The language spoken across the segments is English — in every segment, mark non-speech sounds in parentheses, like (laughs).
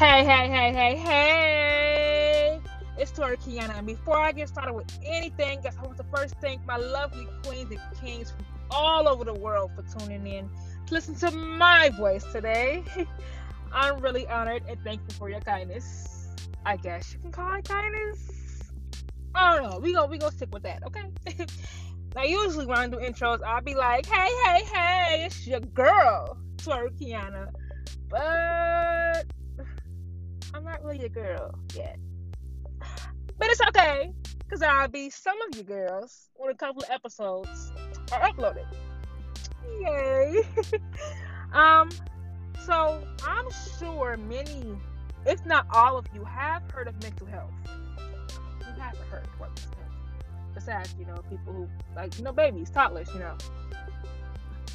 Hey, hey, hey, hey, hey! It's Tori Kiana, and before I get started with anything, guess I want to first thank my lovely queens and kings from all over the world for tuning in to listen to my voice today. (laughs) I'm really honored and thankful for your kindness. I guess you can call it kindness. I don't know. We go we gonna stick with that, okay? (laughs) now usually when I do intros, I'll be like, hey, hey, hey, it's your girl, Tori Kiana. But I'm not really a girl yet. But it's okay, because I'll be some of you girls when a couple of episodes are uploaded. Yay! (laughs) um, so I'm sure many, if not all of you, have heard of mental health. You haven't heard of what. Besides, you know, people who like, you know, babies, toddlers, you know.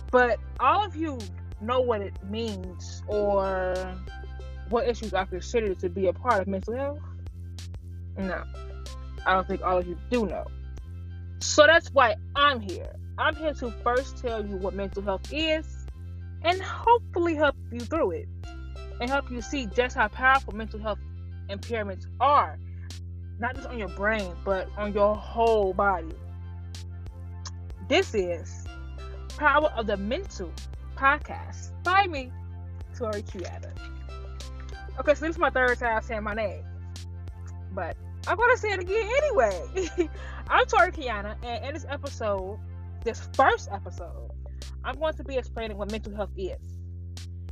But all of you know what it means or what issues are considered to be a part of mental health? No. I don't think all of you do know. So that's why I'm here. I'm here to first tell you what mental health is and hopefully help you through it and help you see just how powerful mental health impairments are, not just on your brain, but on your whole body. This is Power of the Mental podcast by me, Tori Kiana. Okay, so this is my third time saying my name. But I'm gonna say it again anyway. (laughs) I'm Tori Kiana, and in this episode, this first episode, I'm going to be explaining what mental health is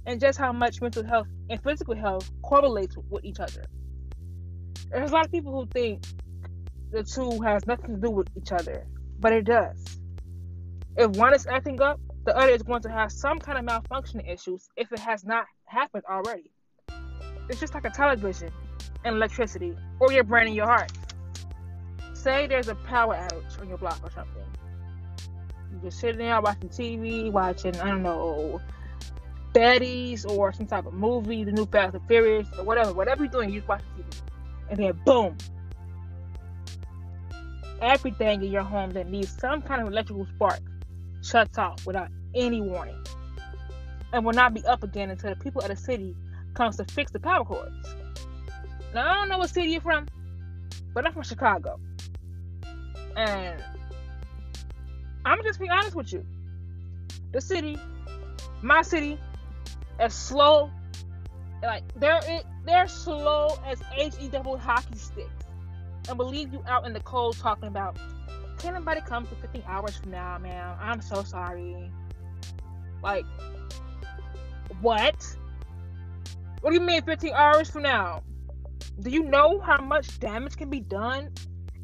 and just how much mental health and physical health correlates with each other. There's a lot of people who think the two has nothing to do with each other, but it does. If one is acting up, the other is going to have some kind of malfunctioning issues if it has not happened already. It's just like a television and electricity, or your brain and your heart. Say there's a power outage on your block or something. You're just sitting there watching TV, watching, I don't know, Betty's or some type of movie, the new Fast and Furious, or whatever. Whatever you're doing, you just watch TV. And then boom. Everything in your home that needs some kind of electrical spark shuts off without any warning. And will not be up again until the people of the city comes to fix the power cords. Now I don't know what city you're from, but I'm from Chicago. And I'm just be honest with you. The city, my city, as slow, like they're they're slow as H E double hockey sticks, and believe you out in the cold talking about. Can anybody come for 15 hours from now, man? I'm so sorry. Like, what? What do you mean 15 hours from now? Do you know how much damage can be done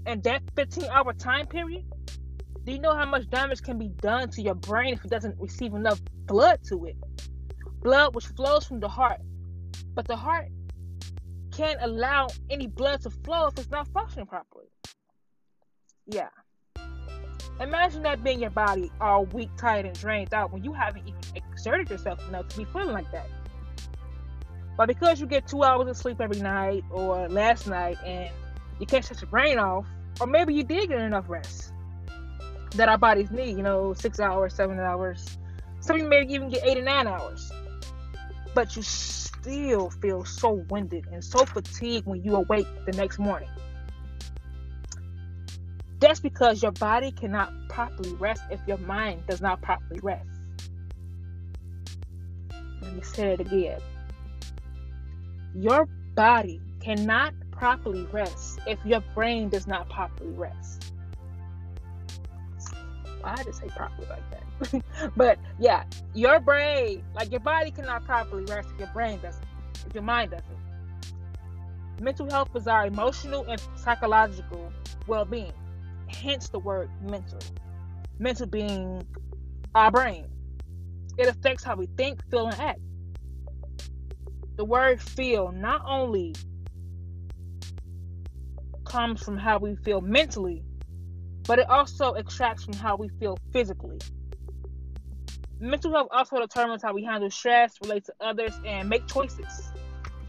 in that 15 hour time period? Do you know how much damage can be done to your brain if it doesn't receive enough blood to it? Blood which flows from the heart. But the heart can't allow any blood to flow if it's not functioning properly. Yeah. Imagine that being your body all weak, tired, and drained out when you haven't even exerted yourself enough to be feeling like that. But because you get two hours of sleep every night or last night and you can't shut your brain off, or maybe you did get enough rest that our bodies need, you know, six hours, seven hours. Some of you may even get eight or nine hours. But you still feel so winded and so fatigued when you awake the next morning. That's because your body cannot properly rest if your mind does not properly rest. Let me say it again. Your body cannot properly rest if your brain does not properly rest. Why did I say properly like that? (laughs) but yeah, your brain, like your body cannot properly rest if your brain doesn't, if your mind doesn't. Mental health is our emotional and psychological well being, hence the word mental. Mental being our brain. It affects how we think, feel, and act the word feel not only comes from how we feel mentally, but it also extracts from how we feel physically. Mental health also determines how we handle stress, relate to others, and make choices.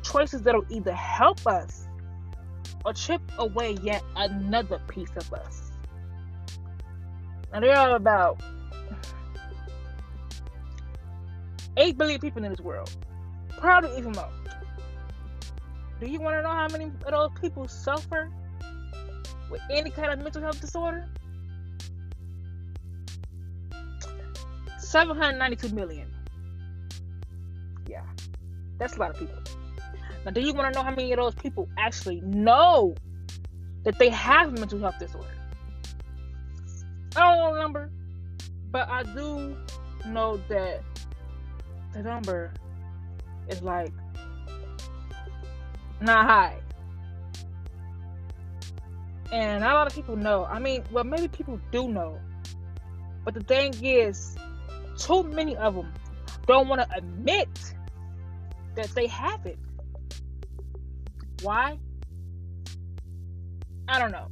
Choices that'll either help us or chip away yet another piece of us. Now, there are about 8 billion people in this world probably even more. Do you want to know how many of those people suffer with any kind of mental health disorder? 792 million. Yeah, that's a lot of people. Now, do you want to know how many of those people actually know that they have a mental health disorder? I don't know the number, but I do know that the number is like not high. And not a lot of people know. I mean, well, maybe people do know. But the thing is, too many of them don't want to admit that they have it. Why? I don't know.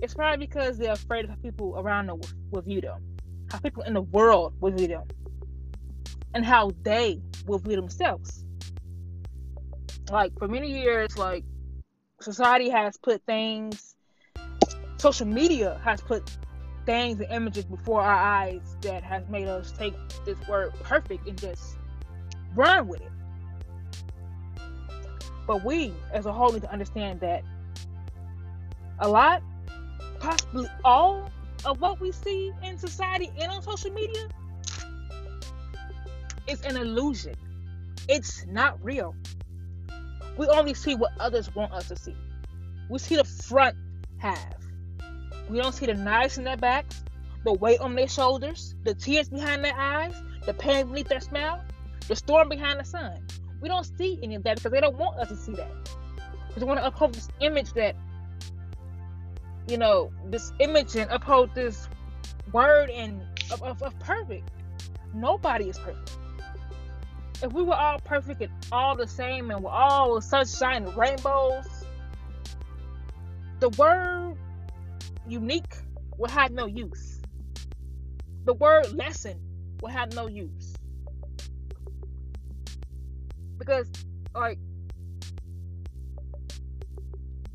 It's probably because they're afraid of how people around them will view them, how people in the world will view them, and how they will view themselves. Like for many years, like society has put things, social media has put things and images before our eyes that has made us take this word perfect and just run with it. But we, as a whole, need to understand that a lot, possibly all of what we see in society and on social media is an illusion. It's not real. We only see what others want us to see. We see the front half. We don't see the knives in their backs, the weight on their shoulders, the tears behind their eyes, the pain beneath their smile, the storm behind the sun. We don't see any of that because they don't want us to see that. Because they want to uphold this image that, you know, this image and uphold this word and of, of, of perfect. Nobody is perfect. If we were all perfect and all the same and we're all sunshine and rainbows, the word unique will have no use. The word lesson will have no use because like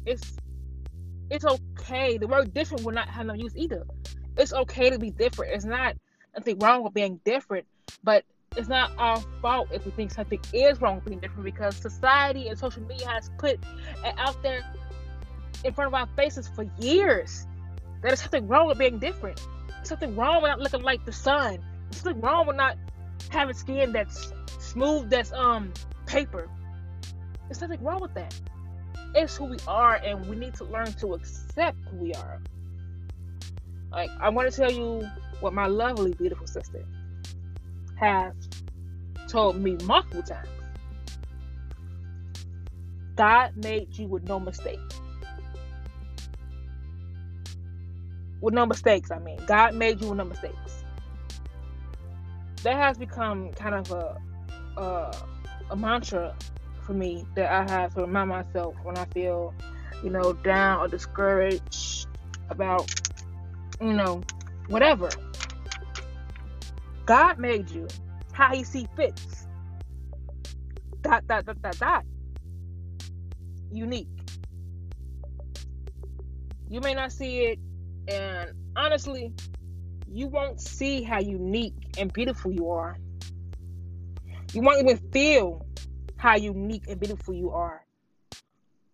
it's it's okay. The word different will not have no use either. It's okay to be different. It's not nothing wrong with being different, but it's not our fault if we think something is wrong with being different because society and social media has put out there in front of our faces for years. that There's something wrong with being different. There's something wrong with not looking like the sun. There's something wrong with not having skin that's smooth, that's um paper. There's nothing wrong with that. It's who we are, and we need to learn to accept who we are. Like, I want to tell you what my lovely, beautiful sister has told me multiple times. God made you with no mistake. With no mistakes, I mean. God made you with no mistakes. That has become kind of a, a a mantra for me that I have to remind myself when I feel, you know, down or discouraged about, you know, whatever. God made you how He see fits. Dot dot dot dot dot. Unique. You may not see it, and honestly, you won't see how unique and beautiful you are you won't even feel how unique and beautiful you are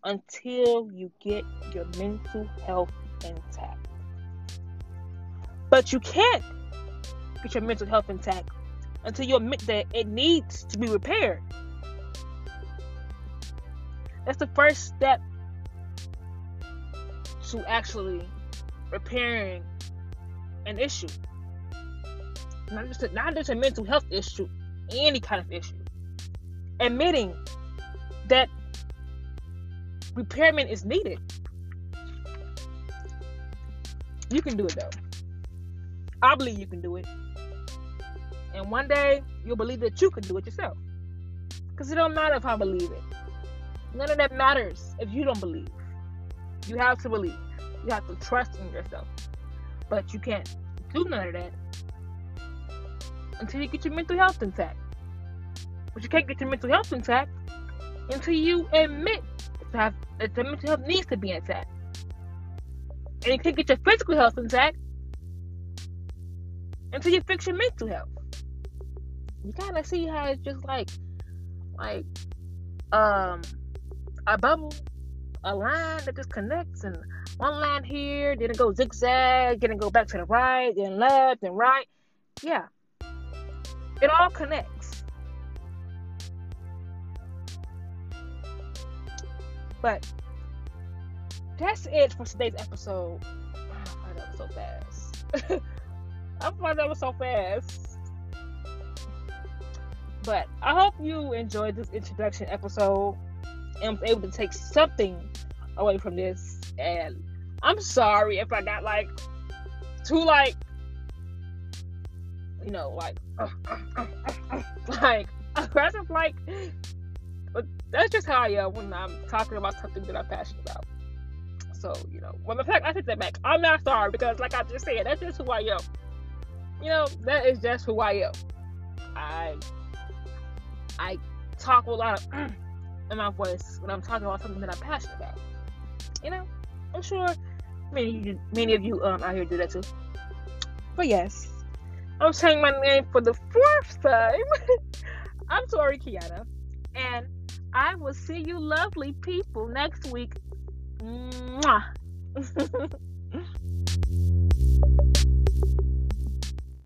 until you get your mental health intact. But you can't get your mental health intact until you admit that it needs to be repaired. That's the first step to actually repairing an issue. Not just a, not just a mental health issue, any kind of issue. Admitting that repairment is needed. You can do it though. I believe you can do it. And one day you'll believe that you can do it yourself. Because it don't matter if I believe it. None of that matters if you don't believe. You have to believe. You have to trust in yourself. But you can't do none of that until you get your mental health intact. But you can't get your mental health intact until you admit that the mental health needs to be intact. And you can't get your physical health intact until you fix your mental health. You kind of see how it's just like, like, um, a bubble, a line that just connects, and one line here, then it goes zigzag, then it go back to the right, then left, and right. Yeah, it all connects. But that's it for today's episode. (sighs) Oh, (laughs) that was so fast. I thought that was so fast. But I hope you enjoyed this introduction episode and was able to take something away from this. And I'm sorry if I got like too like you know like like aggressive like but that's just how I am when I'm talking about something that I'm passionate about. So, you know, well, in fact, I take that back. I'm not sorry because, like I just said, that's just who I am. You know, that is just who I am. I I talk a lot of (clears throat) in my voice when I'm talking about something that I'm passionate about. You know, I'm sure many many of you um out here do that too. But yes, I'm saying my name for the fourth time. (laughs) I'm Tori Kiana, and I will see you lovely people next week. Mwah. (laughs)